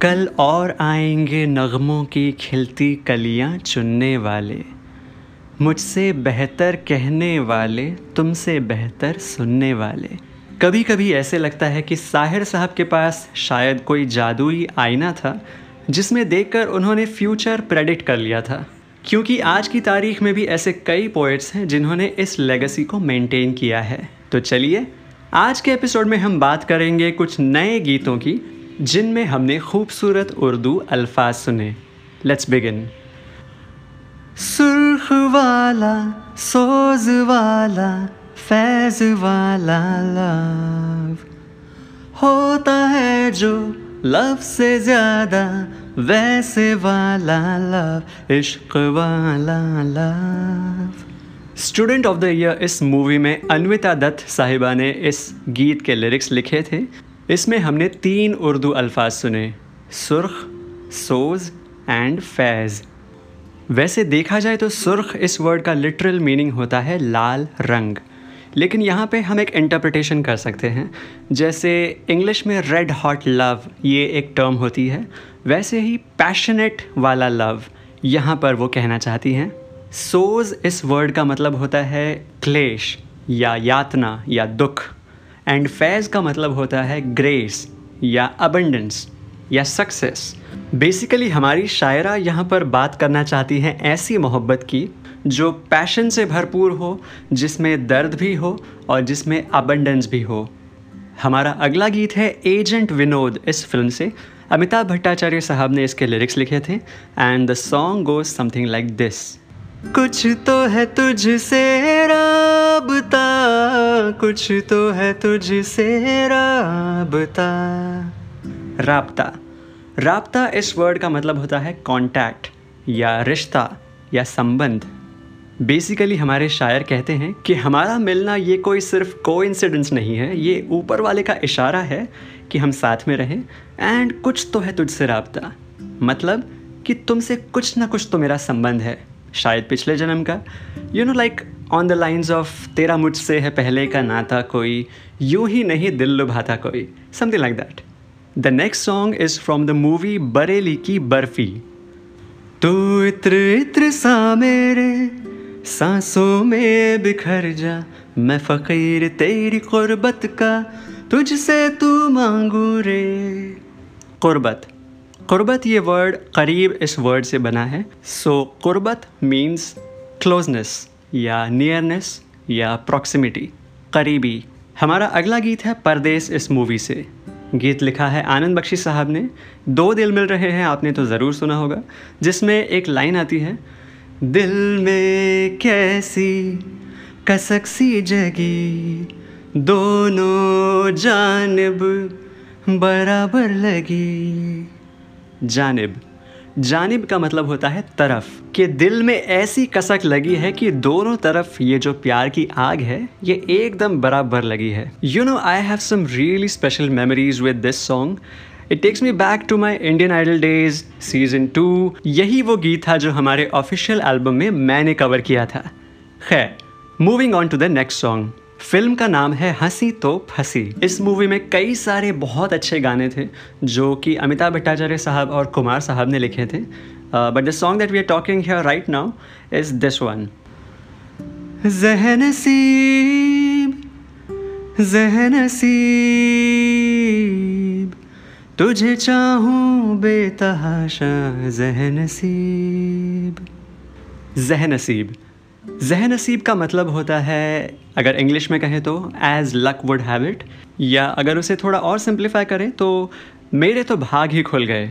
कल और आएँगे नगमों की खिलती कलियाँ चुनने वाले, मुझसे बेहतर कहने वाले, तुमसे बेहतर सुनने वाले। कभी कभी ऐसे लगता है कि साहिर साहब के पास शायद कोई जादुई आईना था, जिसमें देखकर उन्होंने फ्यूचर प्रेडिक्ट कर लिया था। क्योंकि आज की तारीख में भी ऐसे कई पोइट्स हैं जिन्होंने इस लेगेसी को मेंटेन किया है। तो चलिए, आज के एपिसोड में हम बात करेंगे कुछ नए गीतों की जिनमें हमने खूबसूरत उर्दू अल्फाज सुने। लेट्स बिगिन सुर्ख वाला, सोज वाला, फैज वाला लव। होता है जो लव से ज़्यादा, वैसे वाला लव, इश्क वाला love. Student of the year इस मूवी में अन्विता दत्त साहिबा ने इस गीत के लिरिक्स लिखे थे। इसमें हमने तीन उर्दू अल्फाज सुने, सुर्ख, सोज एंड फैज़। वैसे देखा जाए तो सुर्ख इस वर्ड का लिटरल मीनिंग होता है लाल रंग। लेकिन यहाँ पे हम एक इंटरप्रिटेशन कर सकते हैं। जैसे इंग्लिश में रेड हॉट लव ये एक टर्म होती है। वैसे ही पैशनेट वाला लव यहाँ पर वो कहना चाहती हैं। सोज इस वर्ड का मतलब होता है क्लेश या यातना या दुख। एंड फैज़ का मतलब होता है ग्रेस या अबंडेंस या सक्सेस बेसिकली हमारी शायरा यहाँ पर बात करना चाहती हैं ऐसी मोहब्बत की जो पैशन से भरपूर हो, जिसमें दर्द भी हो और जिसमें अबंडेंस भी हो. हमारा अगला गीत है एजेंट विनोद इस फ़िल्म से. अमिताभ भट्टाचार्य साहब ने इसके लिरिक्स लिखे थे and the song goes something like this कुछ तो है तुझसे कुछ तो है तुझसे राबता। राबता। राबता इस वर्ड का मतलब होता है कांटेक्ट या रिश्ता, या संबंध। बेसिकली हमारे शायर कहते हैं कि हमारा मिलना ये कोई सिर्फ़ को नहीं है, ये ऊपर वाले का इशारा है कि हम साथ में रहें एंड कुछ तो है तुझसे रबता। मतलब कि तुमसे कुछ ना कुछ तो मेरा संबंध है, शायद पिछले जन्म का। You know like on the lines of तेरा मुझसे है पहले का नाता कोई, यूँ ही नहीं दिल लुभाता कोई. Something like that the next song is from the movie Bareilly Ki Barfi तू इत्र इत्र सा मेरे, सांसों में बिखर जा, मैं फ़कीर तेरी क़ुरबत का, तुझसे तू मांगू रे. क़ुरबत. क़ुरबत ये वर्ड करीब इस वर्ड से बना है. सो क़ुरबत मीन्स क्लोजनेस या नियरनेस या प्रॉक्सिमिटी करीबी। हमारा अगला गीत है परदेस इस मूवी से। गीत लिखा है आनंद बख्शी साहब ने। दो दिल मिल रहे हैं, आपने तो ज़रूर सुना होगा, जिसमें एक लाइन आती है, दिल में कैसी कसक सी जगी, दोनों जानब बराबर लगी। जानिब। जानिब का मतलब होता है तरफ़, कि दिल में ऐसी कसक लगी है कि दोनों तरफ़ ये जो प्यार की आग है, ये एकदम बराबर लगी है। You know I have some really special memories with this song it takes me back to my Indian Idol days season two यही वो गीत था जो हमारे ऑफिशियल एल्बम में मैंने कवर किया था। खैर moving on to the next song film का नाम है हँसी तो फंसी। इस मूवी में कई सारे बहुत अच्छे गाने थे, जो कि अमिताभ भट्टाचार्य साहब और कुमार साहब ने लिखे थे। But the song that we are talking here right now is this one Zehnaseeb, तुझे चाहूँ बेतहाशा जहनसीब। जहनसीब। जह नसीब का मतलब होता है अगर इंग्लिश में कहें तो as luck would have it या अगर उसे थोड़ा और सिंप्लीफाई करें तो मेरे तो भाग ही खुल गए।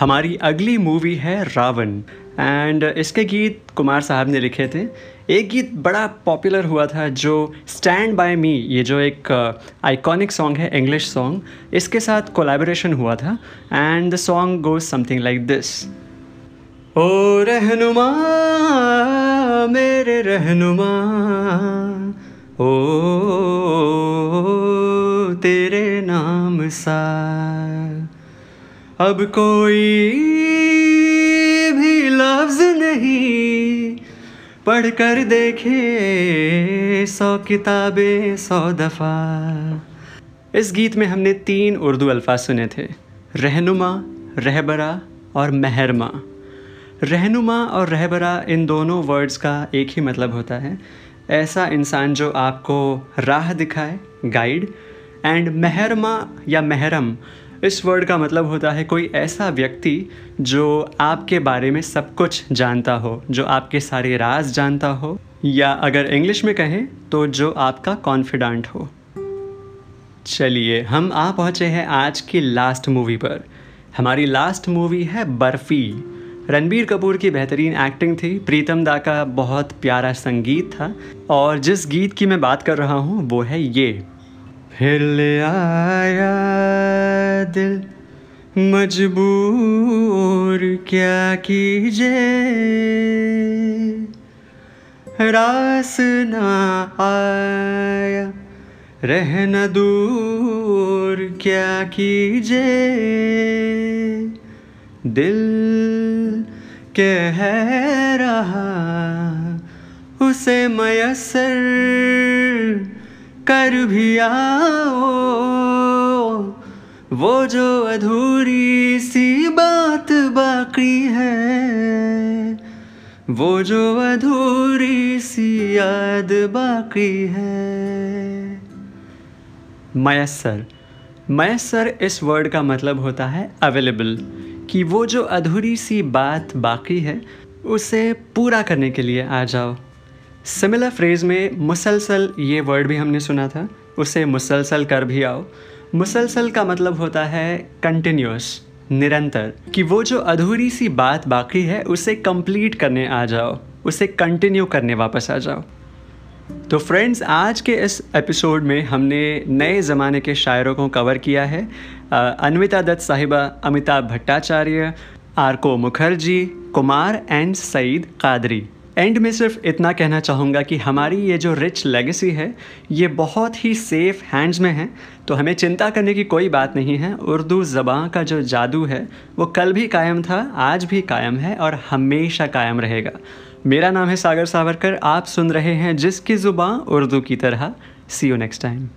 हमारी अगली मूवी है रावण एंड इसके गीत कुमार साहब ने लिखे थे। एक गीत बड़ा पॉपुलर हुआ था जो स्टैंड बाय मी ये जो एक आइकॉनिक uh, सॉन्ग है इंग्लिश सॉन्ग इसके साथ कोलैबोरेशन हुआ था and the song goes something like this ओ रहनुमा मेरे रहनुमा, ओ, तेरे नाम सा। अब कोई भी लफ्ज नहीं पढ़ कर देखे सौ किताबें, सौ दफ़ा। इस गीत में हमने तीन उर्दू अल्फाज सुने थे, रहनुमा, रहबरा और महरमा। रहनुमा और रहबरा इन दोनों वर्ड्स का एक ही मतलब होता है। ऐसा इंसान जो आपको राह दिखाए गाइड एंड महरमा या महरम, इस वर्ड का मतलब होता है कोई ऐसा व्यक्ति जो आपके बारे में सब कुछ जानता हो, जो आपके सारे राज जानता हो, या अगर इंग्लिश में कहें तो जो आपका कॉन्फिडेंट हो। चलिए, हम आ पहुँचे हैं आज की लास्ट मूवी पर। हमारी लास्ट मूवी है बर्फ़ी। रणबीर कपूर की बेहतरीन एक्टिंग थी। प्रीतम दा का बहुत प्यारा संगीत था। और जिस गीत की मैं बात कर रहा हूँ, वो है ये। फिर ले आया दिल, मजबूर क्या कीजिए? रास ना आया रहना दूर क्या कीजिए? दिल कह रहा, उसे मयसर कर भी आओ। वो जो अधूरी सी बात बाकी है, वो जो अधूरी सी याद बाकी है। मयसर मयसर इस वर्ड का मतलब होता है अवेलेबल कि वो जो अधूरी सी बात बाकी है, उसे पूरा करने के लिए आ जाओ। सिमिलर फ्रेज़ में मुसलसल ये वर्ड भी हमने सुना था, उसे मुसलसल कर भी आओ। मुसलसल का मतलब होता है कंटिन्यूस निरंतर। कि वो जो अधूरी सी बात बाकी है, उसे कंप्लीट करने आ जाओ, उसे कंटिन्यू करने वापस आ जाओ। तो फ्रेंड्स आज के इस एपिसोड में हमने नए ज़माने के शायरों को कवर किया है। अनविता दत्त साहिबा, अमिताभ भट्टाचार्य, आरको मुखर्जी, कुमार एंड सईद कादरी। एंड में सिर्फ़ इतना कहना चाहूँगा कि हमारी ये जो रिच लेगेसी है, ये बहुत ही सेफ़ हैंड्स में है। तो हमें चिंता करने की कोई बात नहीं है। उर्दू ज़बाँ का जो जादू है, वो कल भी कायम था, आज भी कायम है और हमेशा कायम रहेगा। मेरा नाम है सागर सावरकर, आप सुन रहे हैं जिसकी ज़ुबान उर्दू की तरह। सी यू नेक्स्ट टाइम